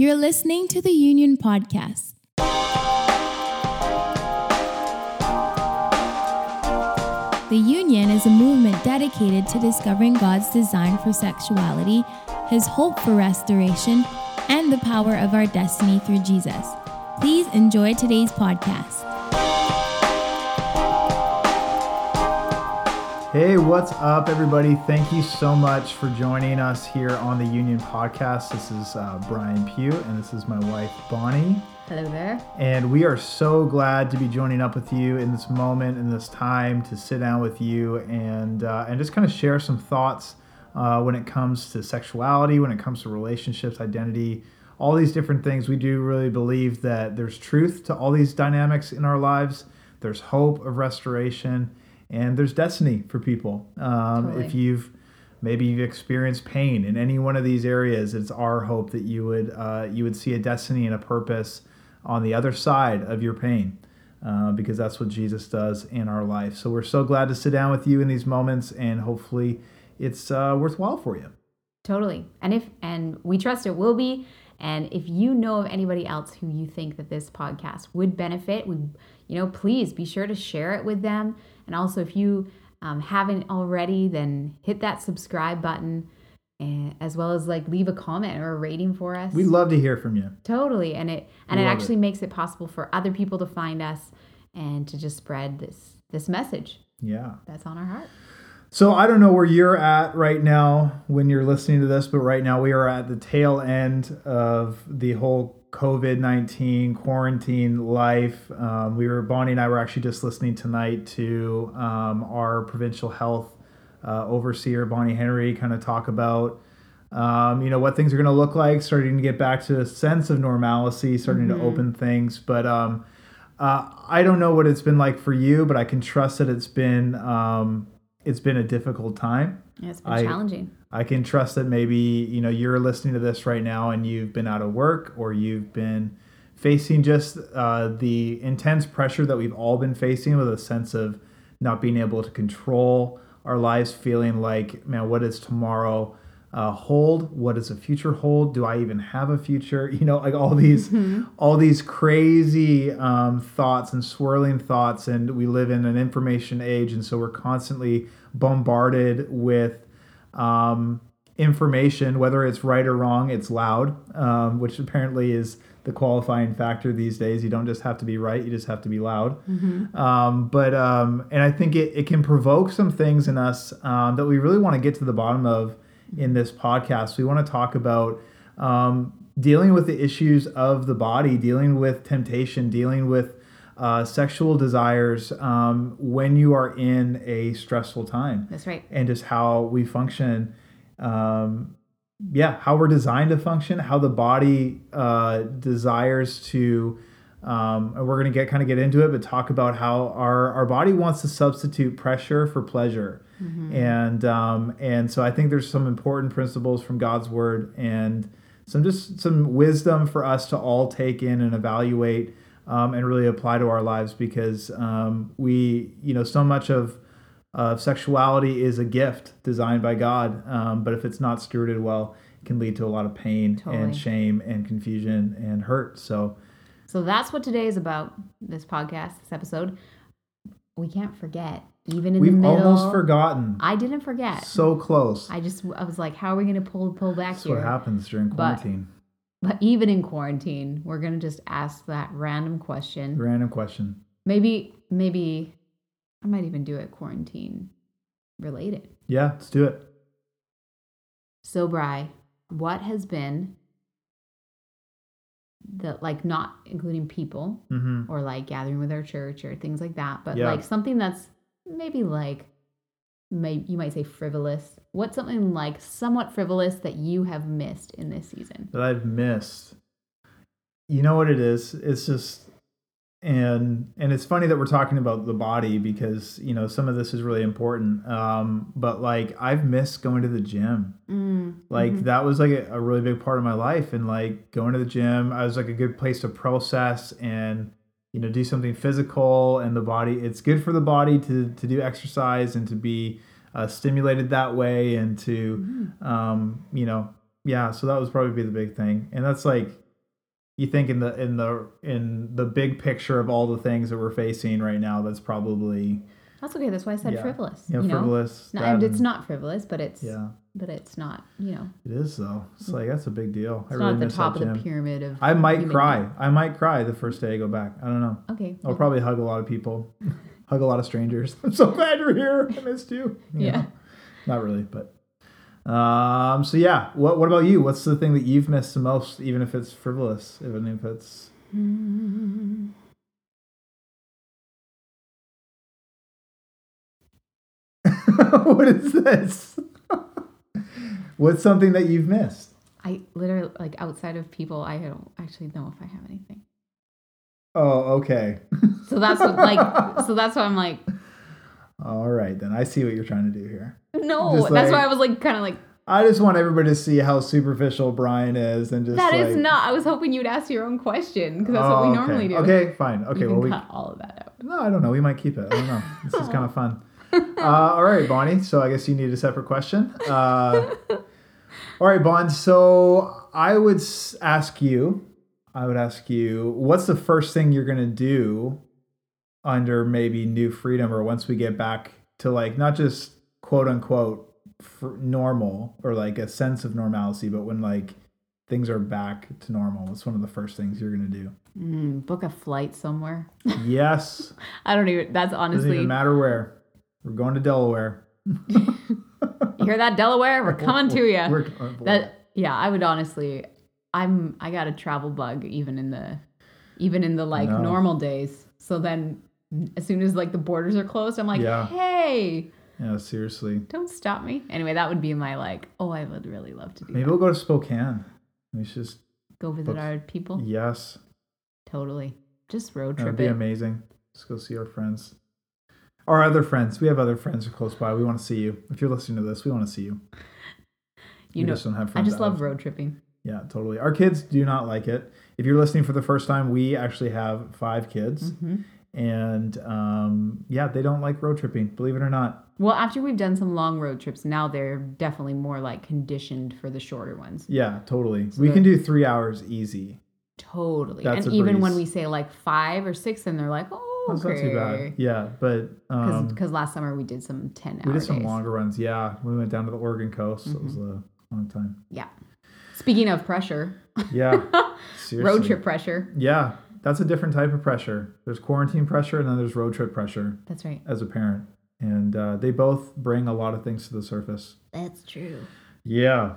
You're listening to the Union Podcast. The Union is a movement dedicated to discovering God's design for sexuality, His hope for restoration, and the power of our destiny through Jesus. Please enjoy today's podcast. Hey, what's up, everybody? Thank you so much for joining us here on the Union Podcast. This is uh, Bryan Pue, and this is my wife, Bonnie. Hello there. And we are so glad to be joining up with you in this moment, in this time, to sit down with you and uh, and just kind of share some thoughts uh, when it comes to sexuality, when it comes to relationships, identity, all these different things. We do really believe that there's truth to all these dynamics in our lives. There's hope of restoration, and there's destiny for people. Um, Totally. If you've maybe you've experienced pain in any one of these areas, it's our hope that you would uh, you would see a destiny and a purpose on the other side of your pain, uh, because that's what Jesus does in our life. So we're so glad to sit down with you in these moments, and hopefully, it's uh, worthwhile for you. Totally. And if and we trust it will be. And if you know of anybody else who you think that this podcast would benefit, we you know, please be sure to share it with them. And also if you um, haven't already, then hit that subscribe button and, as well as like leave a comment or a rating for us. We'd love to hear from you. totally. And it and it actually it. makes it possible for other people to find us and to just spread this this message Yeah. that's on our heart. So I don't know where you're at right now when you're listening to this, but right now we are at the tail end of the whole COVID nineteen quarantine life. Um, we were Bonnie and I were actually just listening tonight to um, our provincial health uh, overseer Bonnie Henry kind of talk about. Um, you know what things are going to look like, starting to get back to a sense of normalcy, starting to open things. But um, uh, I don't know what it's been like for you, but I can trust that it's been um, it's been a difficult time. Yeah, it's been I- challenging. I can trust that maybe you know you're listening to this right now and you've been out of work or you've been facing just uh, the intense pressure that we've all been facing with a sense of not being able to control our lives, feeling like man, what is tomorrow uh, hold? What does the future hold? Do I even have a future? You know, like all these all these crazy um, thoughts and swirling thoughts, and we live in an information age, and so we're constantly bombarded with um, information, whether it's right or wrong, it's loud, um, which apparently is the qualifying factor these days. You don't just have to be right, you just have to be loud. Um, but, um, and I think it, it can provoke some things in us um, that we really want to get to the bottom of in this podcast. We want to talk about um, dealing with the issues of the body, dealing with temptation, dealing with uh, sexual desires um, when you are in a stressful time That's right. and just how we function um, yeah how we're designed to function how the body uh, desires to um, and we're going to get kind of get into it but talk about how our, our body wants to substitute pressure for pleasure. And um, and so i think there's some important principles from god's word and some just some wisdom for us to all take in and evaluate um, and really apply to our lives because um, we you know so much of uh, sexuality is a gift designed by God, um, but if it's not stewarded well, it can lead to a lot of pain and shame and confusion and hurt. So, So that's what today is about. This podcast, this episode. We can't forget, even in we've the middle. almost forgotten. I didn't forget. So close. I just I was like, how are we going to pull pull back That's here? what happens during But- quarantine. But even in quarantine, we're going to just ask that random question. Random question. Maybe maybe I might even do it quarantine related. Yeah, let's do it. So, Bry, what has been the like not including people hmm or like gathering with our church or things like that, but Yeah. like something that's maybe like may you might say frivolous. What's something like somewhat frivolous that you have missed in this season? That I've missed. You know what it is? It's just and and it's funny that we're talking about the body because you know some of this is really important um but like i've missed going to the gym Mm, like mhm. that was like a, a really big part of my life and like going to the gym i was like a good place to process and you know do something physical and the body it's good for the body to to do exercise and to be uh, stimulated that way and to Mm-hmm. um you know yeah so that was probably be the big thing and that's like you think in the in the in the big picture of all the things that we're facing right now, that's probably That's okay. That's why I said Yeah. frivolous. know, you know, frivolous. No, and it's not frivolous, but it's Yeah, but it's not. You know, it is though. It's mm-hmm. like that's a big deal. it's I not really at the top of the pyramid of. I might cry. being. I might cry the first day I go back. I don't know. Okay. I'll well, probably hug a lot of people, hug a lot of strangers. I'm so glad you're here. I missed you. You Yeah. know? Not really, but um. So yeah, what what about you? What's the thing that you've missed the most, even if it's frivolous, even if it's mm, what is this? What's something that you've missed? I literally like outside of people, I don't actually know if I have anything. Oh, okay. So that's what, like. So that's why I'm like, All right, then I see what you're trying to do here. no. Just that's why I was like, kind of like I just want everybody to see how superficial Bryan is, and just that is like, not. I was hoping you'd ask your own question because that's what Oh, we okay. normally do. Okay, fine. Okay, you well can we cut all of that out. No, I don't know. We might keep it. I don't know. This is kind of fun. Uh, all right, Bonnie. So I guess you need a separate question. Uh, all right, Bond. So I would ask you. I would ask you, what's the first thing you're gonna do under maybe new freedom, or once we get back to like not just quote unquote fr- normal or like a sense of normalcy, but when like things are back to normal. What's one of the first things you're gonna do? Mm, book a flight somewhere. Yes. I don't even. That's honestly Doesn't even matter where. We're going to Delaware. You hear that, Delaware? We're coming to you. We're- uh, That yeah, I would honestly. I'm. I got a travel bug even in the, even in the like No. normal days. So then, as soon as like the borders are closed, I'm like, Yeah. hey, yeah, seriously. don't stop me. Anyway, that would be my like. Oh, I would really love to do Maybe that. we'll go to Spokane. We should just Go visit book- our people. yes, Totally. Just road trip. that would be it. amazing. Let's go see our friends. Our other friends. We have other friends who close by. We want to see you. If you're listening to this, we want to see you. You we know, just don't have I just love have- road tripping. Yeah, totally. Our kids do not like it. If you're listening for the first time, we actually have five kids, Mhm. And um, yeah, they don't like road tripping. Believe it or not. Well, after we've done some long road trips, now they're definitely more like conditioned for the shorter ones. Yeah, totally. So we can do three hours easy. Totally. That's and even when we say like five or six, and they're like, oh, That's okay. not too bad. Yeah, but um, Because last summer we did some 10 hour we did some days. longer runs. Yeah, we went down to the Oregon coast. So it was Mm-hmm. a long time. Yeah. Speaking of pressure, Yeah, seriously. road trip pressure. Yeah, that's a different type of pressure. There's quarantine pressure, and then there's road trip pressure That's right. as a parent, and uh, they both bring a lot of things to the surface. That's true. Yeah.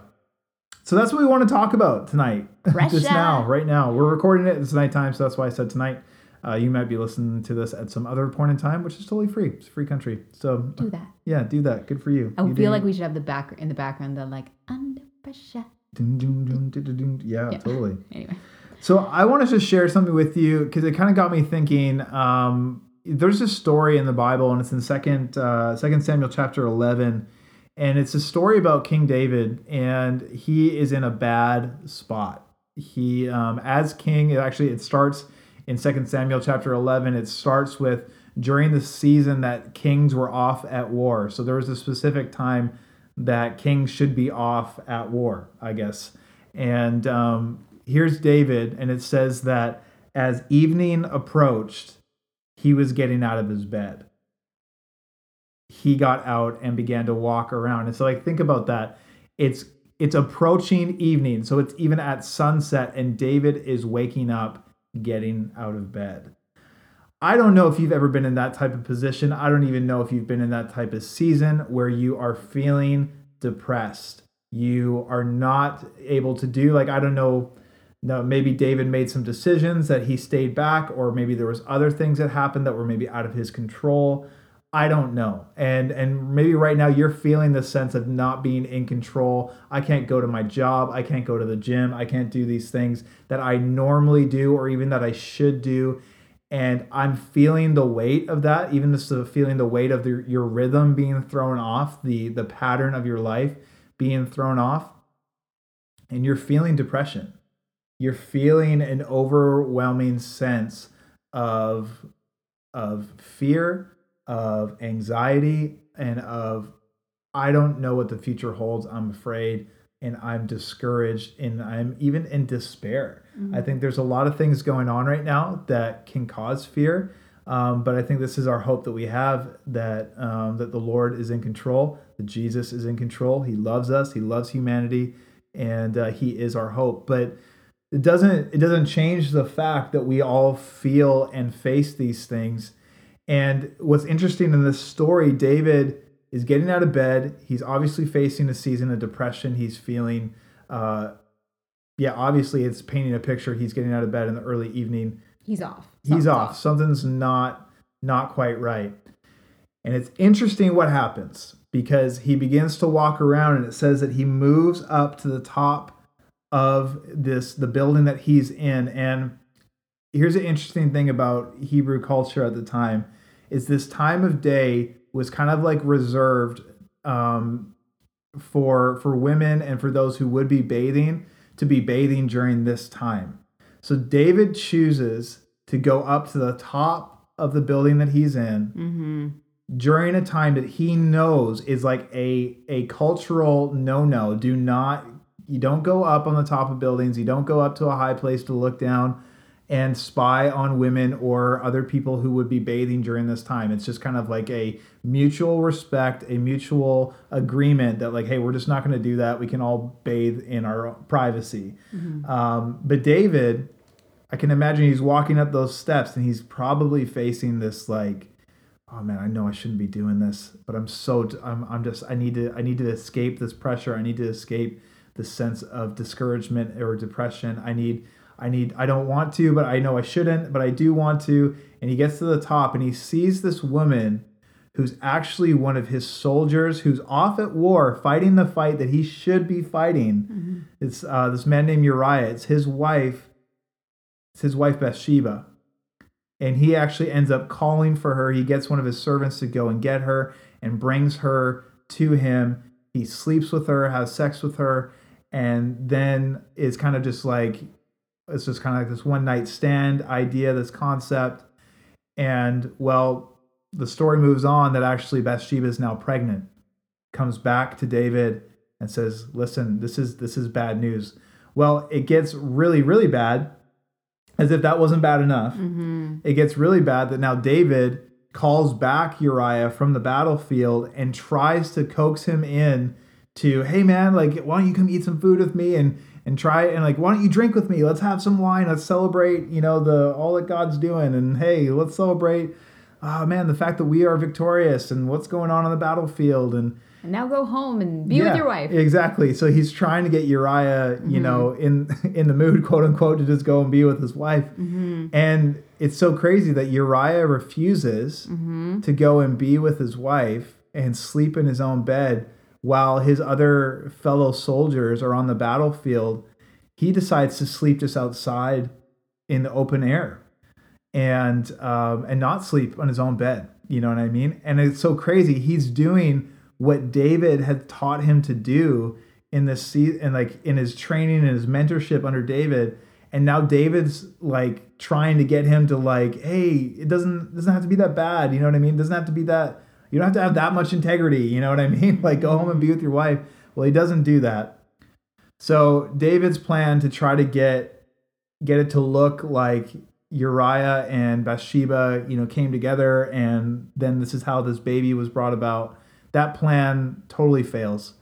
So that's what we want to talk about tonight. Just now, right now. We're recording it. It's nighttime, so that's why I said tonight. Uh, you might be listening to this at some other point in time, which is totally free. It's a free country. So Do that. yeah, do that. Good for you. I You feel do- like we should have the back in the background the like under pressure. Dun, dun, dun, dun, dun, dun. Yeah, Yeah. totally. Anyway. So I wanted to share something with you because it kind of got me thinking. Um, there's a story in the Bible, and it's in second uh, Second Samuel chapter eleven, and it's a story about King David, and he is in a bad spot. He, um, as king, it actually it starts in Second Samuel chapter eleven. It starts with during the season that kings were off at war. So there was a specific time that kings should be off at war, I guess. And um, here's David, and it says that as evening approached, he was getting out of his bed. He got out and began to walk around. And so, like, think about that. It's it's approaching evening, so it's even at sunset, and David is waking up, getting out of bed. I don't know if you've ever been in that type of position. I don't even know if you've been in that type of season where you are feeling depressed. You are not able to do like I don't know no maybe David made some decisions that he stayed back or maybe there was other things that happened that were maybe out of his control. I don't know. And and maybe right now you're feeling the sense of not being in control. I can't go to my job, I can't go to the gym, I can't do these things that I normally do or even that I should do and I'm feeling the weight of that, even just the feeling the weight of the, your rhythm being thrown off, the the pattern of your life being thrown off, and you're feeling depression. You're feeling an overwhelming sense of of fear, of anxiety, and of I don't know what the future holds. I'm afraid, and I'm discouraged, and I'm even in despair. Mm-hmm. I think there's a lot of things going on right now that can cause fear. Um, but I think this is our hope that we have that um, that the Lord is in control, that Jesus is in control. He loves us. He loves humanity, and uh, He is our hope. But it doesn't it doesn't change the fact that we all feel and face these things. And what's interesting in this story, David is getting out of bed. He's obviously facing a season of depression. He's feeling, uh, yeah, obviously it's painting a picture. He's getting out of bed in the early evening. He's off. Something's He's off. off. Something's not not quite right. And it's interesting what happens because he begins to walk around and it says that he moves up to the top of this the building that he's in and here's an interesting thing about Hebrew culture at the time is this time of day was kind of like reserved um, for for women and for those who would be bathing to be bathing during this time. So David chooses to go up to the top of the building that he's in mm-hmm. during a time that he knows is like a a cultural no no. Do not you don't go up on the top of buildings. You don't go up to a high place to look down and spy on women or other people who would be bathing during this time. It's just kind of like a mutual respect, a mutual agreement that, like, hey, we're just not going to do that. We can all bathe in our privacy. Mm-hmm. Um, but David, I can imagine he's walking up those steps and he's probably facing this, like, oh man, I know I shouldn't be doing this, but I'm so, I'm, I'm just, I need to, I need to escape this pressure. I need to escape the sense of discouragement or depression. I need, I need I don't want to, but I know I shouldn't, but I do want to. And he gets to the top and he sees this woman who's actually one of his soldiers who's off at war fighting the fight that he should be fighting. Mm-hmm. It's uh, this man named Uriah. It's his wife. It's his wife Bathsheba. And he actually ends up calling for her. He gets one of his servants to go and get her and brings her to him. He sleeps with her, has sex with her, and then it's kind of just like it's just kind of like this one night stand idea, this concept. And well, the story moves on that actually Bathsheba is now pregnant, comes back to David and says, "Listen, this is this is bad news." Well, it gets really really bad, as if that wasn't bad enough. Mm-hmm. It gets really bad that now David calls back Uriah from the battlefield and tries to coax him in to, "Hey man, like why don't you come eat some food with me and and try and like why don't you drink with me? Let's have some wine. Let's celebrate you know the all that god's doing. And hey let's celebrate oh man the fact that we are victorious and what's going on on the battlefield. And and now go home and be yeah, with your wife. exactly. So he's trying to get uriah you mm-hmm. know in in the mood quote unquote to just go and be with his wife. Mm-hmm. and it's so crazy that uriah refuses mm-hmm. to go and be with his wife and sleep in his own bed while his other fellow soldiers are on the battlefield, he decides to sleep just outside in the open air and um, and not sleep on his own bed. You know what I mean? And it's so crazy. He's doing what David had taught him to do in this season, and like in his training and his mentorship under David. And now David's like trying to get him to like, hey, it doesn't doesn't have to be that bad. You know what I mean? It doesn't have to be that you don't have to have that much integrity. You know what I mean? Like go home and be with your wife. Well, he doesn't do that. So David's plan to try to get get it to look like Uriah and Bathsheba, you know, came together, and then this is how this baby was brought about. That plan totally fails.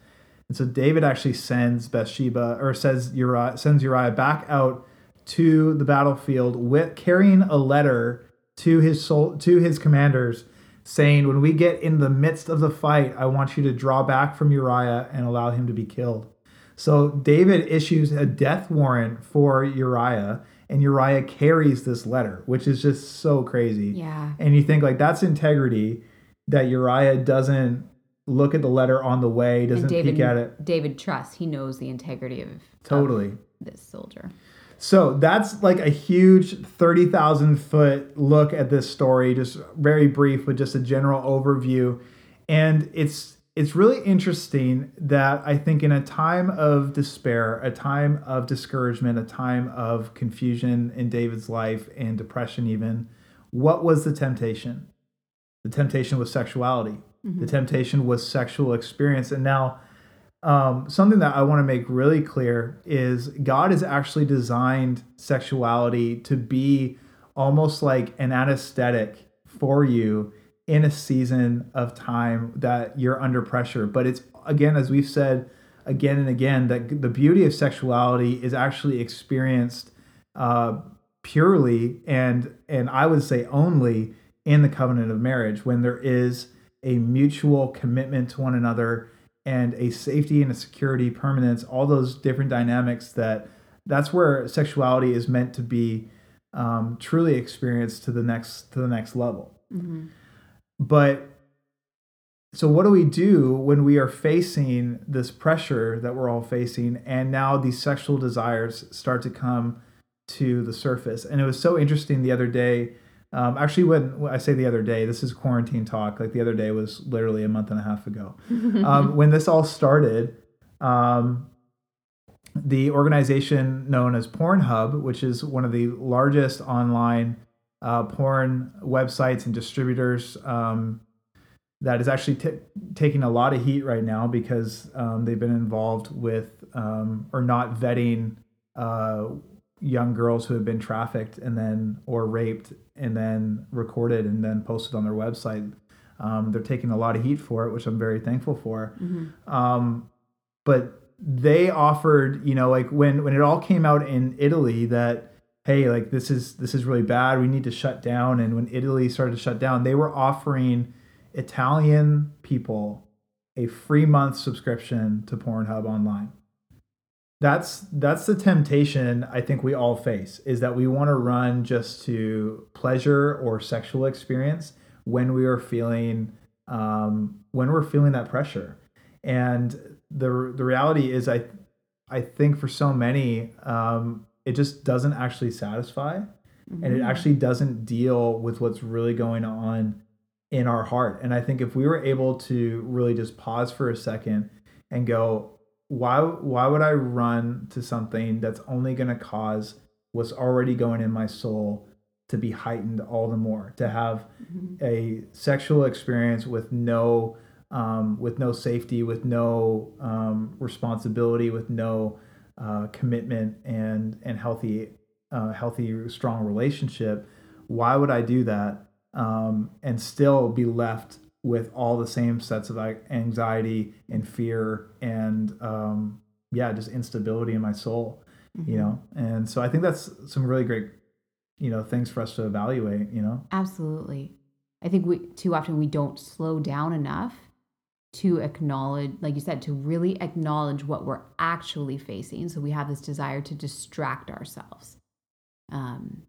And so David actually sends Bathsheba, or says Uriah, sends Uriah back out to the battlefield with carrying a letter to his soul to his commanders saying, When we get in the midst of the fight, I want you to draw back from Uriah and allow him to be killed. So David issues a death warrant for Uriah, and Uriah carries this letter, which is just so crazy. Yeah. And you think, like, that's integrity that Uriah doesn't look at the letter on the way, doesn't David, peek at it. David trusts, he knows the integrity of totally of this soldier. So that's like a huge 30,000 foot look at this story, just very brief with just a general overview. And it's it's really interesting that I think in a time of despair, a time of discouragement, a time of confusion in David's life and depression, even, what was the temptation? The temptation was sexuality. Mm-hmm. The temptation was sexual experience. And now um, something that I want to make really clear is God has actually designed sexuality to be almost like an anesthetic for you in a season of time that you're under pressure. But it's again, as we've said again and again, that the beauty of sexuality is actually experienced uh, purely and and I would say only in the covenant of marriage when there is a mutual commitment to one another and a safety and a security permanence all those different dynamics that that's where sexuality is meant to be um, truly experienced to the next to the next level Mm-hmm. but so what do we do when we are facing this pressure that we're all facing and now these sexual desires start to come to the surface and it was so interesting the other day um, actually when, when i say the other day this is quarantine talk like the other day was literally a month and a half ago. Um, when this all started um, the organization known as pornhub which is one of the largest online uh, porn websites and distributors um, that is actually t- taking a lot of heat right now because um, they've been involved with um, or not vetting uh, young girls who have been trafficked and then or raped and then recorded and then posted on their website. Um, they're taking a lot of heat for it, which I'm very thankful for. Um, but they offered, you know, like when when it all came out in Italy that hey, like this is this is really bad. We need to shut down. And when Italy started to shut down, they were offering Italian people a free month subscription to Pornhub online. That's that's the temptation I think we all face is that we want to run just to pleasure or sexual experience when we are feeling um, when we're feeling that pressure. And the the reality is I I think for so many um, it just doesn't actually satisfy and it actually doesn't deal with what's really going on in our heart. And I think if we were able to really just pause for a second and go, why why would I run to something that's only going to cause what's already going in my soul to be heightened all the more, to have a sexual experience with no um, with no safety, with no um, responsibility, with no uh, commitment and and healthy uh, healthy strong relationship. Why would I do that um, and still be left with all the same sets of anxiety and fear and um, yeah, just instability in my soul, you know? And so I think that's some really great, you know, things for us to evaluate, you know? Absolutely. I think we too often we don't slow down enough to acknowledge, like you said, to really acknowledge what we're actually facing. So we have this desire to distract ourselves. Um,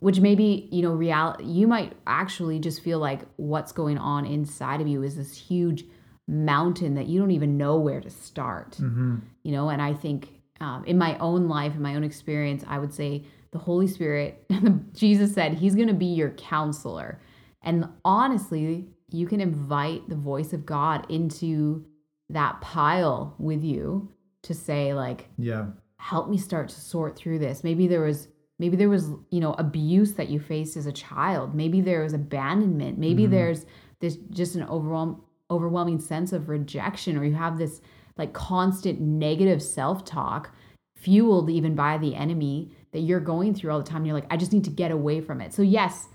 which maybe, you know, reality you might actually just feel like what's going on inside of you is this huge mountain that you don't even know where to start. Mm-hmm. You know, and I think um, in my own life, in my own experience, I would say the Holy Spirit, Jesus said, He's going to be your counselor. And honestly, you can invite the voice of God into that pile with you to say, like, Yeah. help me start to sort through this. Maybe there was maybe there was, you know, abuse that you faced as a child. Maybe there was abandonment. Maybe mm-hmm. there's this just an overwhelm overwhelming sense of rejection or you have this like constant negative self-talk fueled even by the enemy that you're going through all the time. You're like, I just need to get away from it. So yes,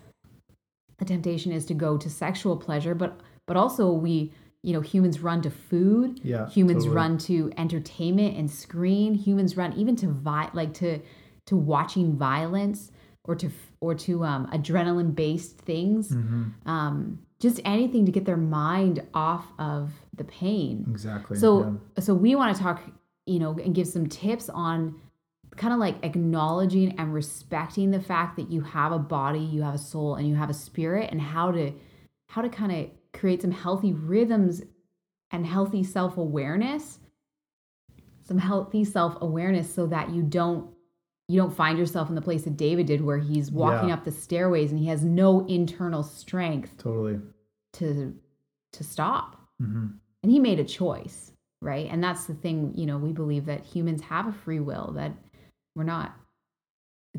the temptation is to go to sexual pleasure, but but also we, you know, humans run to food. Yeah, Humans totally. run to entertainment and screen. Humans run even to vi- like to to watching violence or to or to um, adrenaline based things. Mm-hmm. Um, just anything to get their mind off of the pain. Exactly. So so we want to talk, you know, and give some tips on kind of like acknowledging and respecting the fact that you have a body, you have a soul, and you have a spirit, and how to how to kind of create some healthy rhythms and healthy self awareness, some healthy self awareness, so that you don't you don't find yourself in the place that David did, where he's walking Yeah. up the stairways and he has no internal strength totally. to to stop hmm and he made a choice right and that's the thing you know we believe that humans have a free will that we're not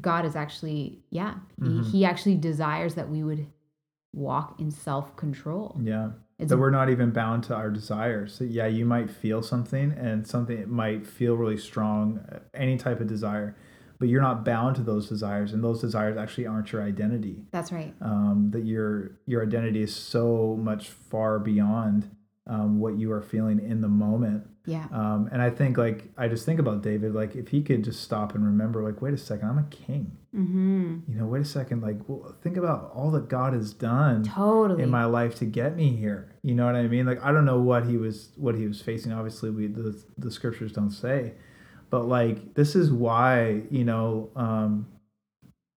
god is actually yeah he, Mhm. he actually desires that we would walk in self-control Yeah. It's that we're not even bound to our desires. So yeah, you might feel something and something might feel really strong, uh, any type of desire, but you're not bound to those desires, and those desires actually aren't your identity. that's right. Um, that your your identity is so much far beyond um, what you are feeling in the moment. Yeah. Um, and I think like I just think about David, like if he could just stop and remember, like, wait a second, I'm a king. Mm-hmm. You know, wait a second, like well, think about all that God has done Totally. in my life to get me here. You know what I mean? Like I don't know what he was what he was facing. Obviously, we the the scriptures don't say, but like this is why you know um,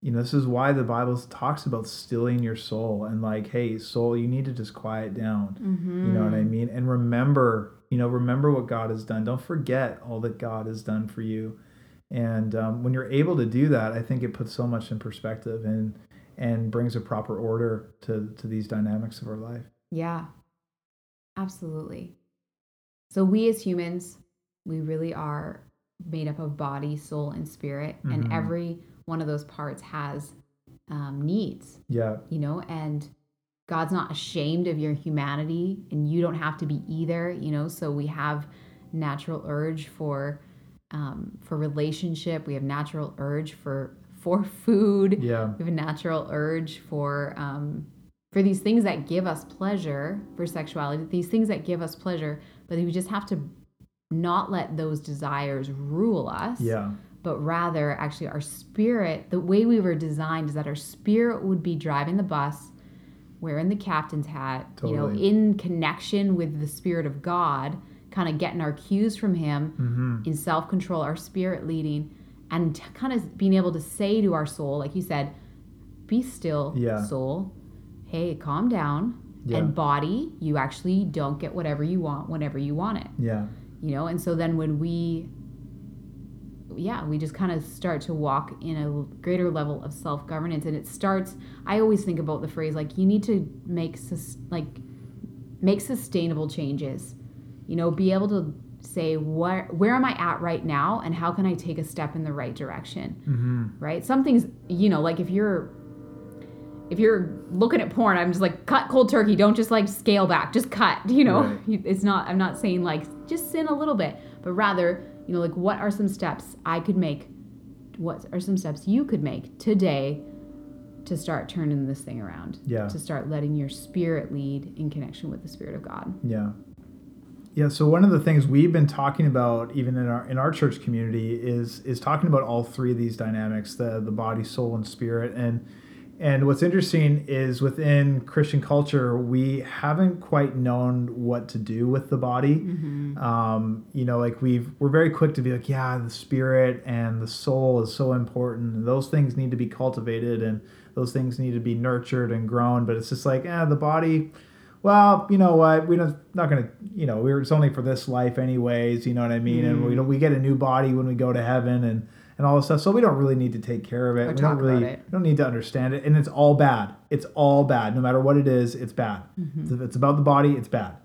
you know this is why the Bible talks about stilling your soul and like, hey, soul, you need to just quiet down. mm-hmm. You know what I mean? And remember, you know, remember what God has done. Don't forget all that God has done for you. And um, when you're able to do that, I think it puts so much in perspective and and brings a proper order to to these dynamics of our life. Yeah, absolutely. So, we as humans, we really are made up of body, soul, and spirit. And Mhm. every one of those parts has um, needs, Yeah, you know, and God's not ashamed of your humanity, and you don't have to be either, you know. So, we have natural urge for. Um, for relationship, we have natural urge for for food. yeah, We have a natural urge for um, for these things that give us pleasure for sexuality, these things that give us pleasure, but we just have to not let those desires rule us, yeah, but rather actually our spirit, the way we were designed is that our spirit would be driving the bus, wearing the captain's hat, you know, in connection with the spirit of God, kind of getting our cues from him hmm in self control, our spirit leading, and t- kind of being able to say to our soul, like you said, be still, Yeah. soul. Hey, calm down. Yeah. And body, you actually don't get whatever you want whenever you want it. yeah, You know, and so then when we, yeah, we just kind of start to walk in a greater level of self governance. And it starts, I always think about the phrase like, you need to make, sus- like, make sustainable changes. You know be able to say where where am i at right now and how can i take a step in the right direction? Hmm right? Something's you know like if you're if you're looking at porn i'm just like cut cold turkey. Don't just like scale back. Just cut you know? Right. it's not i'm not saying like just sin a little bit but rather you know like what are some steps i could make what are some steps you could make today to start turning this thing around Yeah. to start letting your spirit lead in connection with the spirit of god yeah. Yeah, so one of the things we've been talking about, even in our in our church community, is is talking about all three of these dynamics: the the body, soul, and spirit. And and what's interesting is within Christian culture, we haven't quite known what to do with the body. Um, you know, like we've we're very quick to be like, yeah, the spirit and the soul is so important. Those things need to be cultivated, and those things need to be nurtured and grown. But it's just like, eh, the body well, you know what? We're not, not going to, you know, we're it's only for this life anyways. You know what I mean? And we don't, we get a new body when we go to heaven and and all this stuff. So we don't really need to take care of it. Or we don't really, we don't need to understand it. And it's all bad. It's all bad. No matter what it is, it's bad. Mm-hmm. If it's about the body, it's bad.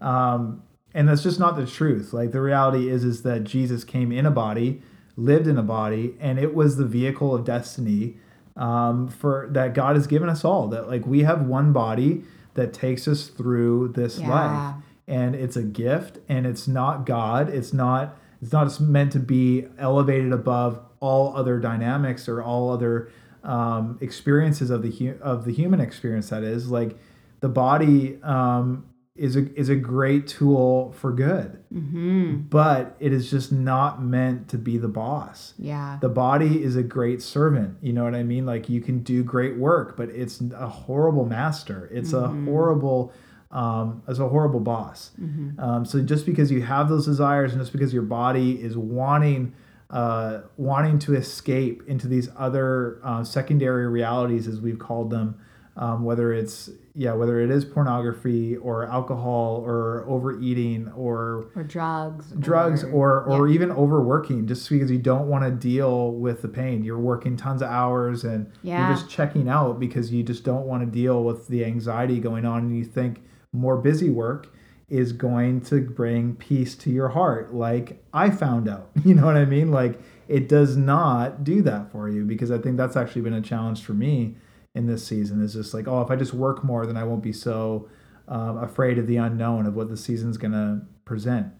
Um, and that's just not the truth. Like the reality is, is that Jesus came in a body, lived in a body, and it was the vehicle of destiny um, for that God has given us all. That like we have one body that takes us through this Yeah. life, and it's a gift, and it's not God. It's not. It's not meant to be elevated above all other dynamics or all other um, experiences of the hu- of the human experience. That is. Like the body um, is a is a great tool for good, mm-hmm. but it is just not meant to be the boss. Yeah. The body is a great servant you know what i mean? Like you can do great work but it's a horrible master. It's a horrible um, it's a horrible boss um, so just because you have those desires and just because your body is wanting uh, wanting to escape into these other uh, secondary realities as we've called them um, whether it's yeah whether it is pornography or alcohol or overeating or or drugs drugs or or yeah. even overworking just because you don't want to deal with the pain you're working tons of hours and Yeah. you're just checking out because you just don't want to deal with the anxiety going on and you think more busy work is going to bring peace to your heart like i found out you know what i mean like it does not do that for you because i think that's actually been a challenge for me in this season is just like oh if i just work more then i won't be so um, afraid of the unknown of what the season's going to present.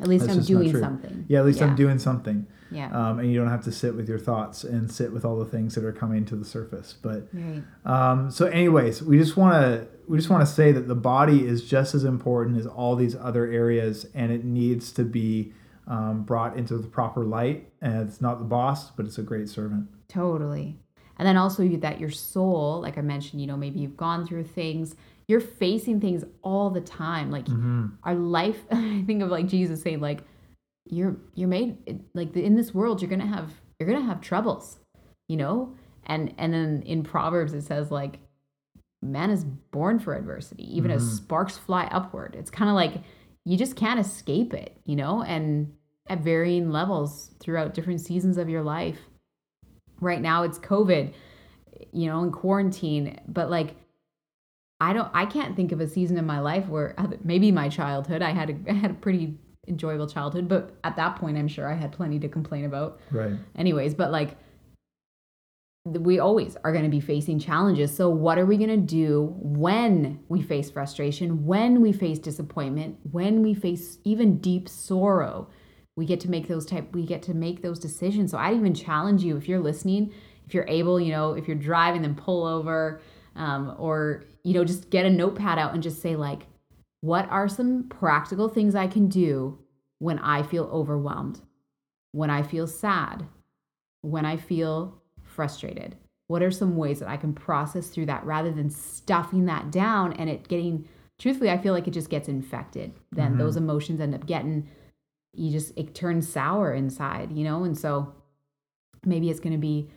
At least That's I'm doing something. Yeah, at least Yeah. I'm doing something. Yeah. Um, and you don't have to sit with your thoughts and sit with all the things that are coming to the surface. But right. um, so, anyways, we just want to we just want to say that the body is just as important as all these other areas, and it needs to be um, brought into the proper light. And it's not the boss, but it's a great servant. Totally. And then also you, that your soul, like I mentioned, you know, maybe you've gone through things, you're facing things all the time. Like mm-hmm. our life, I think of like Jesus saying, like, you're you're made like in this world, you're gonna have you're gonna have troubles, you know? And and then in Proverbs it says like man is born for adversity, even as mm-hmm. sparks fly upward. It's kind of like you just can't escape it, you know? And at varying levels throughout different seasons of your life right now it's covid you know in quarantine but like i don't i can't think of a season in my life where maybe my childhood i had a, I had a pretty enjoyable childhood but at that point i'm sure i had plenty to complain about. Right. anyways but like we always are going to be facing challenges. So what are we going to do when we face frustration when we face disappointment when we face even deep sorrow? We get to make those type we get to make those decisions. So i'd even challenge you if you're listening if you're able you know if you're driving then pull over um, or you know just get a notepad out and just say like what are some practical things i can do when i feel overwhelmed when i feel sad when i feel frustrated? What are some ways that i can process through that rather than stuffing that down and it getting truthfully i feel like it just gets infected. Then those emotions end up getting you just it turns sour inside you know? And so maybe it's going to be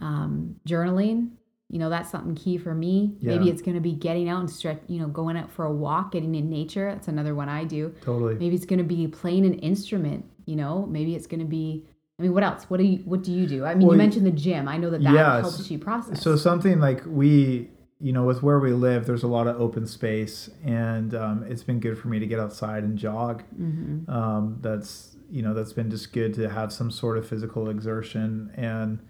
um, journaling you know that's something key for me. Maybe it's going to be getting out and stretch you know going out for a walk getting in nature. That's another one i do. Totally. maybe it's going to be playing an instrument you know? Maybe it's going to be i mean what else? What do you what do you do? I mean Well, you mentioned the gym. I know that that yeah, helps you process. So something like we, you know, with where we live, there's a lot of open space, and um, it's been good for me to get outside and jog. Mm-hmm. Um, that's you know that's been just good to have some sort of physical exertion and.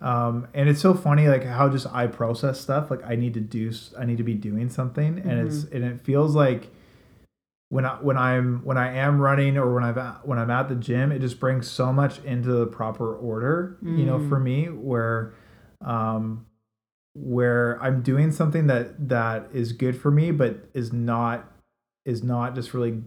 Um, and it's so funny, like how just I process stuff. Like I need to do, I need to be doing something, and it's Mm-hmm. and it feels like when I when I'm when I am running or when I've when I'm at the gym, it just brings so much into the proper order. You know, Mm. for me, where um, where I'm doing something that that is good for me, but is not is not just really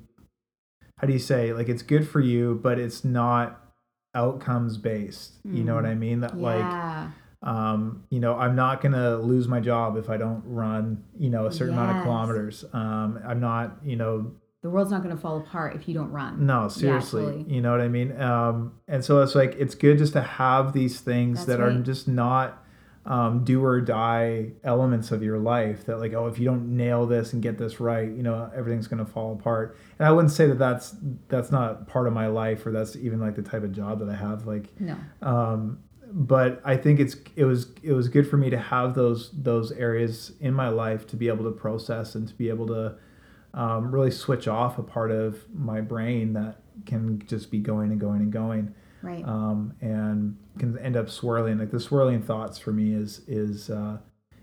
how do you say like it's good for you, but it's not outcomes based. You know what I mean? That like um, you know, I'm not gonna lose my job if I don't run, you know, a certain amount of kilometers. Um, I'm not, you know, the world's not going to fall apart if you don't run no, seriously, absolutely. you know what I mean? Um, and so it's like it's good just to have these things That's that are just not um, do or die elements of your life. That like, oh, if you don't nail this and get this right, you know, everything's gonna fall apart. And I wouldn't say that that's that's not part of my life or that's even like the type of job that I have. Like, no um, but I think it's it was it was good for me to have those those areas in my life to be able to process and to be able to um, really switch off a part of my brain that can just be going and going and going right. Um, and can end up swirling like the swirling thoughts for me is is uh,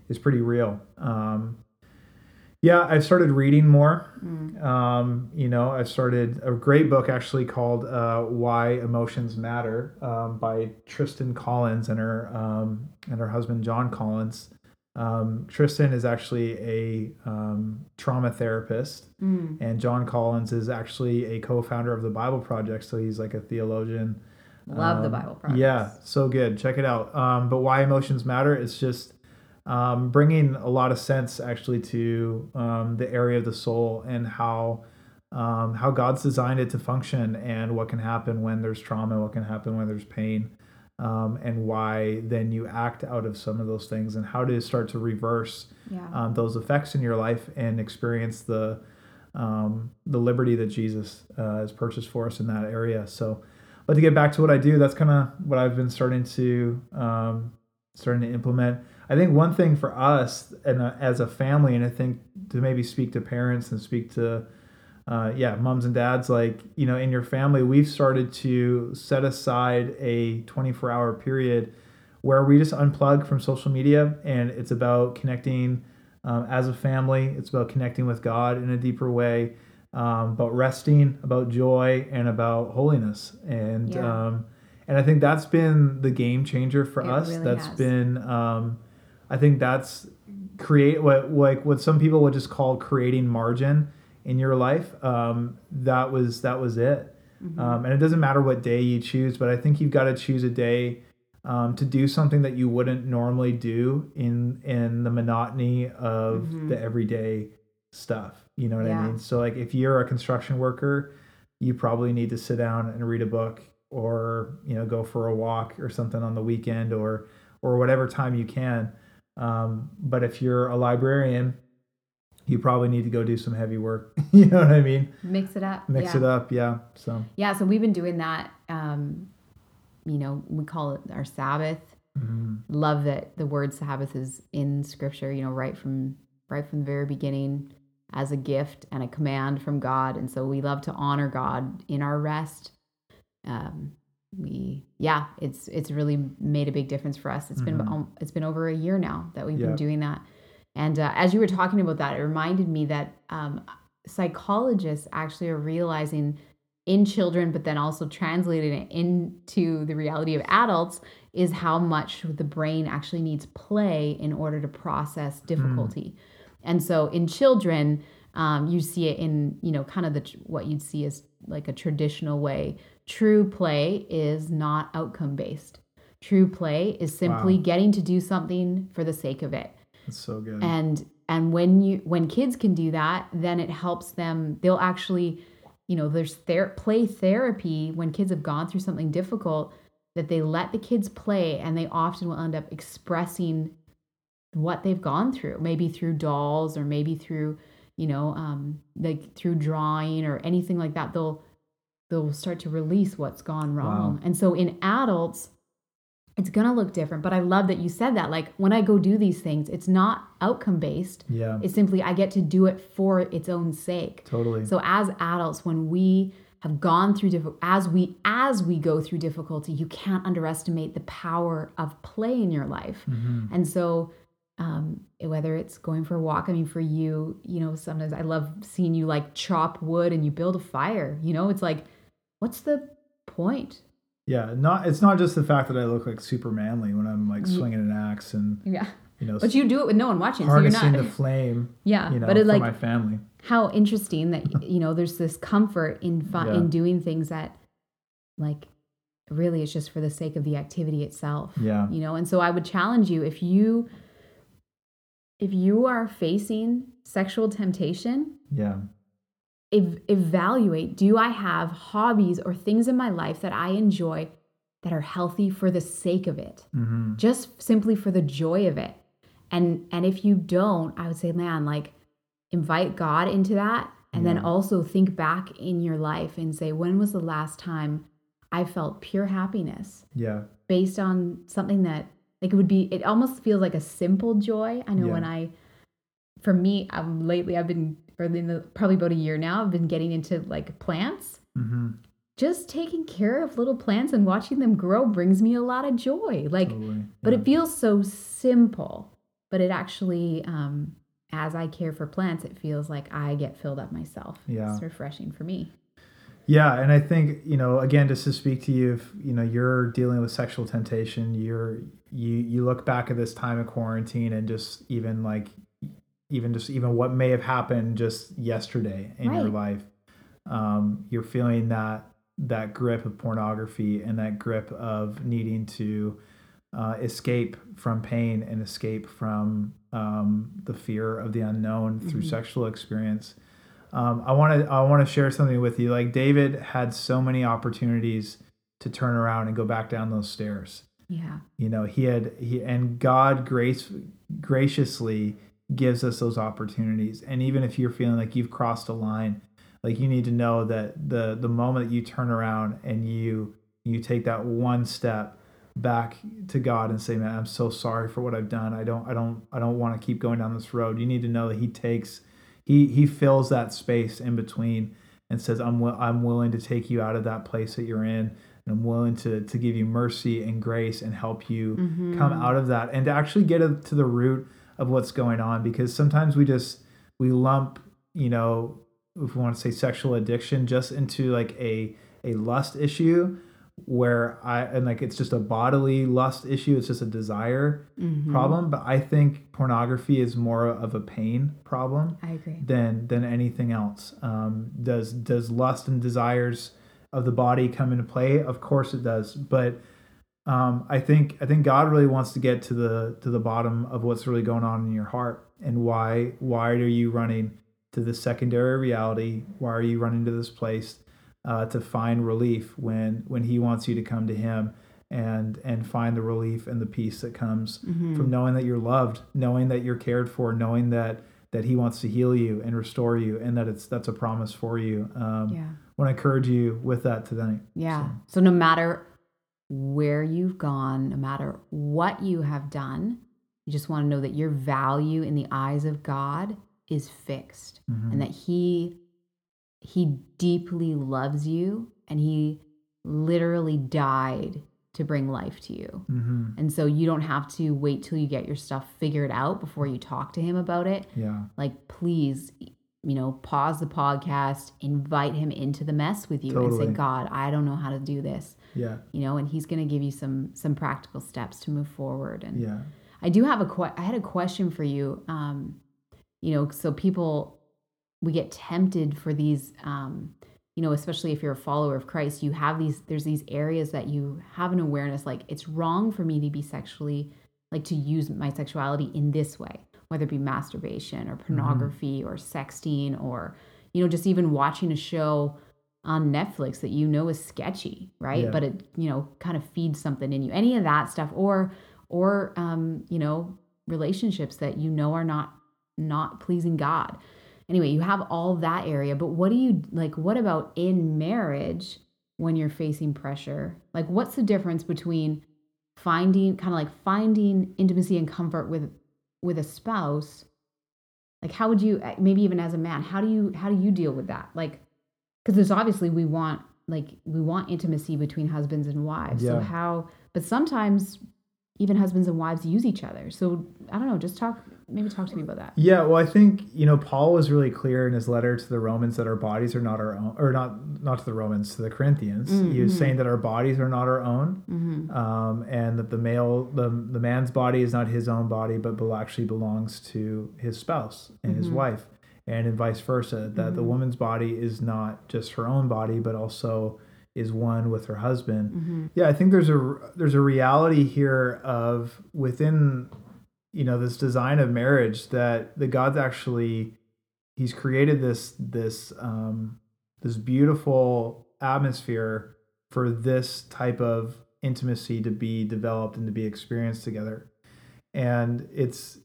is pretty real. Um, yeah i've started reading more. Um, you know i've started a great book actually called uh, why emotions matter um, by tristan collins and her um, and her husband john collins. Um, tristan is actually a um, trauma therapist. Mm. and john collins is actually a co-founder of the bible project. So he's like a theologian love the um, bible project Yeah, so good. Check it out. Um, but why emotions matter? It's just um, bringing a lot of sense actually to um, the area of the soul and how um, how God's designed it to function and what can happen when there's trauma, what can happen when there's pain, um, and why then you act out of some of those things and how to start to reverse yeah um, those effects in your life and experience the um, the liberty that Jesus uh, has purchased for us in that area. So, but to get back to what I do, that's kind of what I've been starting to um, starting to implement. I think one thing for us and uh, as a family, and I think to maybe speak to parents and speak to uh, yeah, moms and dads, like, you know, in your family, we've started to set aside a 24 hour period where we just unplug from social media and it's about connecting um, as a family. It's about connecting with God in a deeper way, um, about resting, about joy, and about holiness. And Yeah. um, and I think that's been the game changer for It us. really That's has. been um, I think that's create what like what some people would just call creating margin in your life. Um, that was that was it. Mm-hmm. Um, and it doesn't matter what day you choose, but I think you've got to choose a day um, to do something that you wouldn't normally do in in the monotony of Mhm. the everyday stuff. You know what Yeah. I mean? So like if you're a construction worker, you probably need to sit down and read a book or you know go for a walk or something on the weekend or or whatever time you can. Um, but if you're a librarian, you probably need to go do some heavy work. you know what I mean? Mix it up. Mix yeah. it up, yeah. So Yeah, so we've been doing that. Um, you know, we call it our Sabbath. mhm. Love that the word Sabbath is in Scripture. You know, right from right from the very beginning, as a gift and a command from God. And so we love to honor God in our rest. Um, we yeah, it's it's really made a big difference for us. It's been Mhm. um, it's been over a year now that we've been doing that. And uh, as you were talking about that, it reminded me that um, psychologists actually are realizing in children, but then also translating it into the reality of adults, is how much the brain actually needs play in order to process difficulty. And so in children, um, you see it in you know kind of the what you'd see as like a traditional way. True play is not outcome based. True play is simply Wow. getting to do something for the sake of it That's so good. and and when you when kids can do that then it helps them they'll actually you know there's ther- play therapy when kids have gone through something difficult that they let the kids play and they often will end up expressing what they've gone through maybe through dolls or maybe through you know um like through drawing or anything like that they'll they'll start to release what's gone wrong Wow. and so in adults it's going to look different but i love that you said that like when i go do these things it's not outcome based yeah, it's simply i get to do it for its own sake totally. so as adults when we have gone through diff- as we as we go through difficulty you can't underestimate the power of play in your life Mhm. and so um, whether it's going for a walk i mean for you you know sometimes i love seeing you like chop wood and you build a fire you know it's like what's the point Yeah, not it's not just the fact that I look like super manly when I'm like swinging an axe and yeah you know but you do it with no one watching so you're not the flame. yeah You know, but it for like my family. how interesting that you know there's this comfort in Yeah. in doing things that like really it's just for the sake of the activity itself Yeah, you know and so i would challenge you if you if you are facing sexual temptation yeah, ev- evaluate do i have hobbies or things in my life that i enjoy that are healthy for the sake of it? Hmm just simply for the joy of it. And and if you don't i would say man like invite god into that and then also think back in your life and say when was the last time i felt pure happiness? Yeah, based on something that like it would be it almost feels like a simple joy. I know Yeah. when i for me um, lately i've been or in the probably about a year now i've been getting into like plants. Hmm just taking care of little plants and watching them grow brings me a lot of joy. Like totally. but it feels so simple. But it actually um as i care for plants it feels like i get filled up myself. Yeah. it's refreshing for me Yeah, and I think you know again just to speak to you, if you know you're dealing with sexual temptation, you're you you look back at this time of quarantine and just even like even just even what may have happened just yesterday in your life, um, you're feeling that that grip of pornography and that grip of needing to uh, escape from pain and escape from um, the fear of the unknown through Mhm. sexual experience. Um, I want to I want to share something with you. Like David had so many opportunities to turn around and go back down those stairs. yeah You know, he had he and God grace graciously gives us those opportunities. And even if you're feeling like you've crossed a line, like you need to know that the the moment that you turn around and you you take that one step back to God and say, "Man, I'm so sorry for what I've done. I don't I don't I don't want to keep going down this road." You need to know that he takes he he fills that space in between and says, "I'm I'm willing to take you out of that place that you're in." And I'm willing to, to give you mercy and grace and help you Mhm. come out of that and to actually get to the root of what's going on because sometimes we just we lump you know if we want to say sexual addiction just into like a a lust issue where I and like it's just a bodily lust issue, it's just a desire Mm-hmm. problem. But I think pornography is more of a pain problem I agree. than than anything else. Um, does does lust and desires of the body come into play? Of course it does, but um, I think I think God really wants to get to the to the bottom of what's really going on in your heart and why why are you running to this secondary reality? Why are you running to this place uh, to find relief when when He wants you to come to Him? and and find the relief and the peace that comes Mm-hmm. from knowing that you're loved knowing that you're cared for knowing that that he wants to heal you and restore you and that it's that's a promise for you um Yeah. want to encourage you with that tonight Yeah. So no matter where you've gone, no matter what you have done, you just want to know that your value in the eyes of God is fixed Mhm. and that he he deeply loves you and he literally died to bring life to you. hmm And so you don't have to wait till you get your stuff figured out before you talk to him about it. yeah Like please you know, pause the podcast, invite him into the mess with you and say, "God, I don't know how to do this." yeah you know and he's going to give you some some practical steps to move forward and yeah i do have a que- i had a question for you um you know so people we get tempted for these um you know especially if you're a follower of christ you have these there's these areas that you have an awareness like it's wrong for me to be sexually like to use my sexuality in this way whether it be masturbation or pornography or sexting or you know just even watching a show on Netflix that you know is sketchy, right? Yeah. But it, you know, kind of feeds something in you. Any of that stuff or or um, you know, relationships that you know are not not pleasing God. Anyway, you have all that area, but what do you like what about in marriage when you're facing pressure? Like what's the difference between finding kind of like finding intimacy and comfort with with a spouse? Like how would you eh, maybe even as a man, how do you how do you deal with that? Like because there's obviously we want like we want intimacy between husbands and wives so how but sometimes even husbands and wives use each other so i don't know just talk maybe talk to me about that Yeah, well, I think you know Paul was really clear in his letter to the Romans that our bodies are not our own, or not not to the Romans, to the Corinthians. He was mm-hmm. saying that our bodies are not our own, mm-hmm. um, and that the male, the the man's body is not his own body, but actually belongs to his spouse and his mm-hmm. wife, and in vice versa. That the woman's body is not just her own body, but also is one with her husband. Yeah, I think there's a there's a reality here of within you know this design of marriage that the god's actually he's created this this um this beautiful atmosphere for this type of intimacy to be developed and to be experienced together. And it's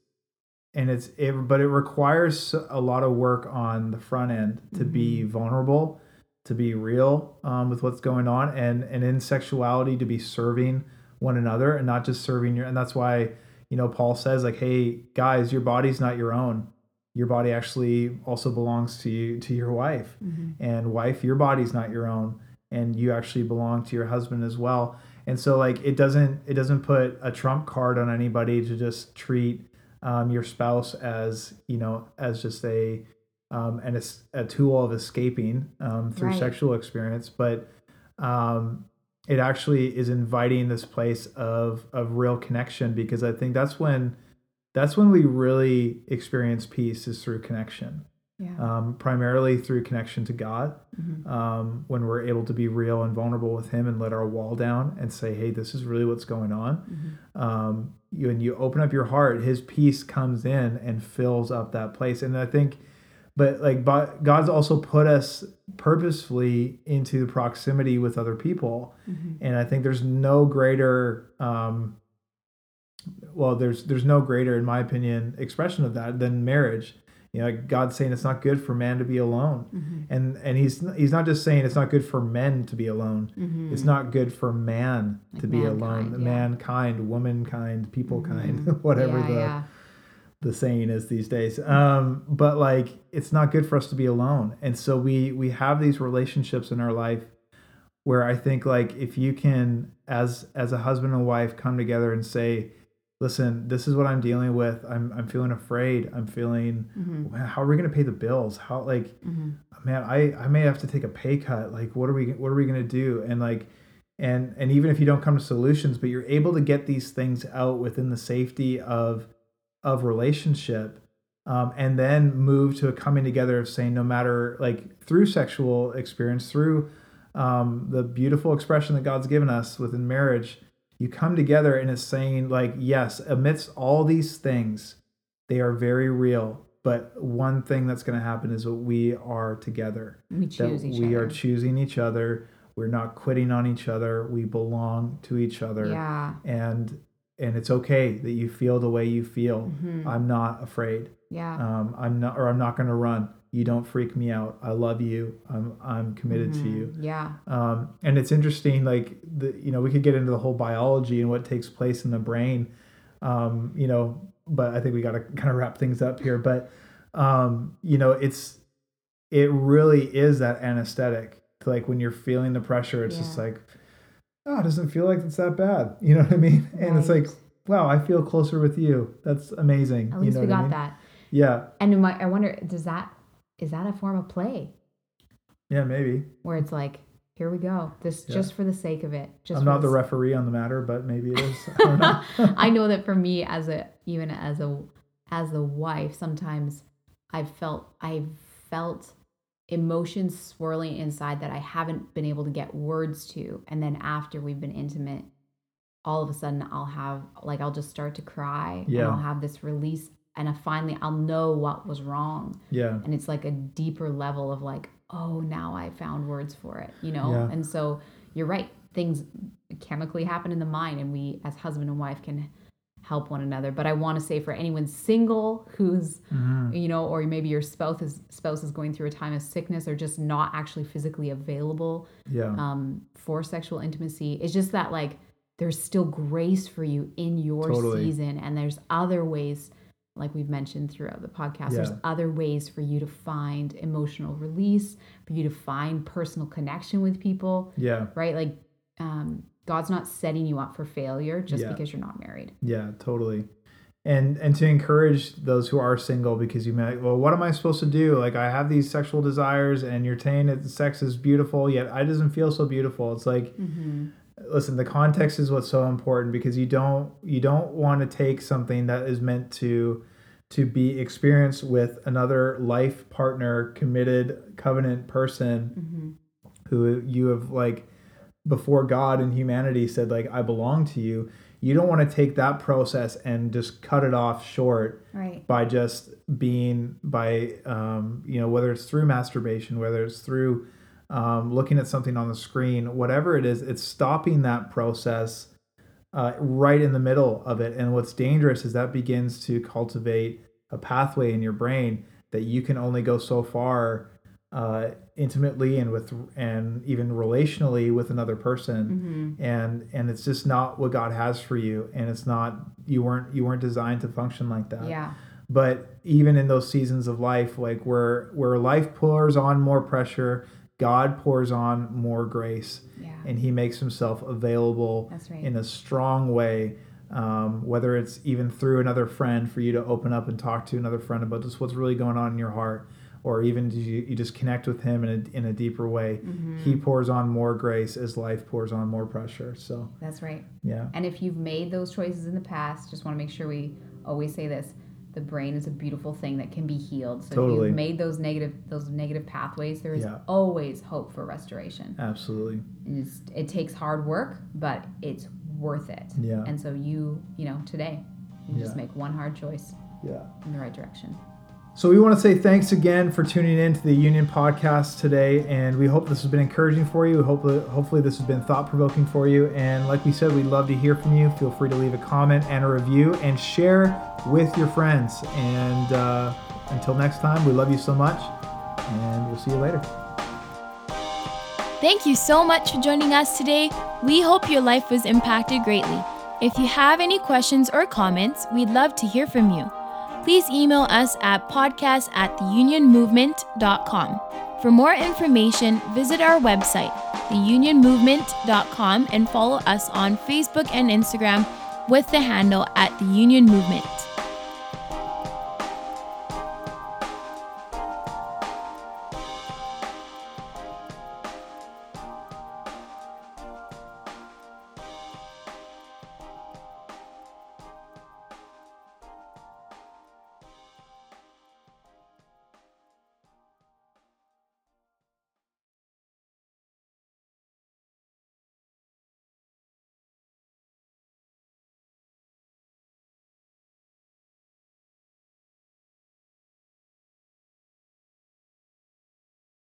and it's it, but it requires a lot of work on the front end to be vulnerable to be real um, with what's going on and and in sexuality to be serving one another and not just serving your and that's why you know paul says like hey guys your body's not your own. Your body actually also belongs to you to your wife. And wife your body's not your own. And you actually belong to your husband as well. And so like it doesn't it doesn't put a trump card on anybody to just treat um, your spouse as you know as just a um, and it's a tool of escaping um, through Right. sexual experience. But um, it actually is inviting this place of of real connection because i think that's when that's when we really experience peace is through connection yeah um, primarily through connection to God. Um, when we're able to be real and vulnerable with Him and let our wall down and say, "Hey, this is really what's going on." Um, you, and you open up your heart, His peace comes in and fills up that place. And I think, but like, but God's also put us purposefully into proximity with other people, mm-hmm. and I think there's no greater. Um, well, there's there's no greater, in my opinion, expression of that than marriage. You know, God's saying it's not good for man to be alone, mm-hmm. and and he's he's not just saying it's not good for men to be alone. Mm-hmm. It's not good for man to be alone. mankind, yeah. Mankind, womankind, people kind, whatever yeah, the yeah. The saying is these days. Um, but like it's not good for us to be alone. And so we we have these relationships in our life where I think like if you can as as a husband and wife come together and say, listen, this is what I'm dealing with. I'm I'm feeling afraid. I'm feeling Mm-hmm. how are we gonna pay the bills? How like man, I I may have to take a pay cut. Like what are we what are we gonna do? And like and and even if you don't come to solutions, but you're able to get these things out within the safety of of relationship. Um, and then move to a coming together of saying no matter like through sexual experience through um, the beautiful expression that god's given us within marriage you come together and it's saying like yes amidst all these things they are very real but one thing that's going to happen is that we are together We that choose each we other. are choosing each other we're not quitting on each other we belong to each other yeah. and and it's okay that you feel the way you feel. Mhm. i'm not afraid. Yeah. um, i'm not or i'm not going to run. You don't freak me out. I love you. I'm i'm committed to you. Mhm. Yeah. um, and it's interesting like the you know we could get into the whole biology and what takes place in the brain um, you know but i think we got to kind of wrap things up here. But um, you know it's it really is that anesthetic. Like when you're feeling the pressure it's just like oh it doesn't feel like it's that bad. You know what i mean? And it's like wow i feel closer with you. That's amazing. At you least know we what I got mean? that. yeah. And my, I wonder, does that is that a form of play? Yeah maybe. Where it's like, here we go, this Yeah. just for the sake of it. Just i'm not the referee on the matter but maybe it is. I don't know. I know that for me as a even as a as a wife, sometimes I've felt I've felt emotions swirling inside that I haven't been able to get words to. And then after we've been intimate, all of a sudden I'll have like I'll just start to cry Yeah. and I'll have this release and I finally I'll know what was wrong. yeah And it's like a deeper level of like, oh, now I found words for it, you know? Yeah. And so you're right. Things chemically happen in the mind, and we, as husband and wife, can help one another. But I want to say for anyone single who's, Mhm. you know, or maybe your spouse is spouse is going through a time of sickness or just not actually physically available yeah um, for sexual intimacy, it's just that like there's still grace for you in your Totally. season, and there's other ways, like we've mentioned throughout the podcast, there's other ways for you to find emotional release, for you to find personal connection with people, yeah right? Like um, God's not setting you up for failure just Yeah. because you're not married. Yeah, totally. And and to encourage those who are single because you may well, what am I supposed to do? Like I have these sexual desires and you're saying that sex is beautiful, yet I doesn't feel so beautiful. It's like Mm-hmm. listen, the context is what's so important because you don't you don't want to take something that is meant to to be experienced with another life partner, committed covenant person Mm-hmm. who you have like before God and humanity said like I belong to you. You don't want to take that process and just cut it off short Right. by just being by um, you know whether it's through masturbation, whether it's through um, looking at something on the screen, whatever it is, it's stopping that process uh, right in the middle of it. And what's dangerous is that begins to cultivate a pathway in your brain that you can only go so far uh, intimately and with and even relationally with another person Mm-hmm. and and it's just not what god has for you and it's not you weren't you weren't designed to function like that Yeah. but even in those seasons of life like where where life pours on more pressure god pours on more grace Yeah. and he makes himself available right. in a strong way um, whether it's even through another friend for you to open up and talk to another friend about just what's really going on in your heart or even you, you just connect with him in a, in a deeper way Mm-hmm. he pours on more grace as life pours on more pressure so That's right. yeah And if you've made those choices in the past, just want to make sure we always say this: the brain is a beautiful thing that can be healed. So if you've made those negative those negative pathways, there is Yeah. always hope for restoration. absolutely And it's, it takes hard work, but it's worth it. Yeah. And so you, you know, today, you just make one hard choice yeah in the right direction. So we want to say thanks again for tuning in to the Union podcast today, and we hope this has been encouraging for you. We hope that hopefully this has been thought provoking for you. And like we said, we'd love to hear from you. Feel free to leave a comment and a review, and share with your friends. And uh, until next time, we love you so much, and we'll see you later. Thank you so much for joining us today. We hope your life was impacted greatly. If you have any questions or comments, we'd love to hear from you. Please email us at podcast at theunionmovement.com. For more information, visit our website, theunionmovement.com, and follow us on Facebook and Instagram with the handle at the Union Movement.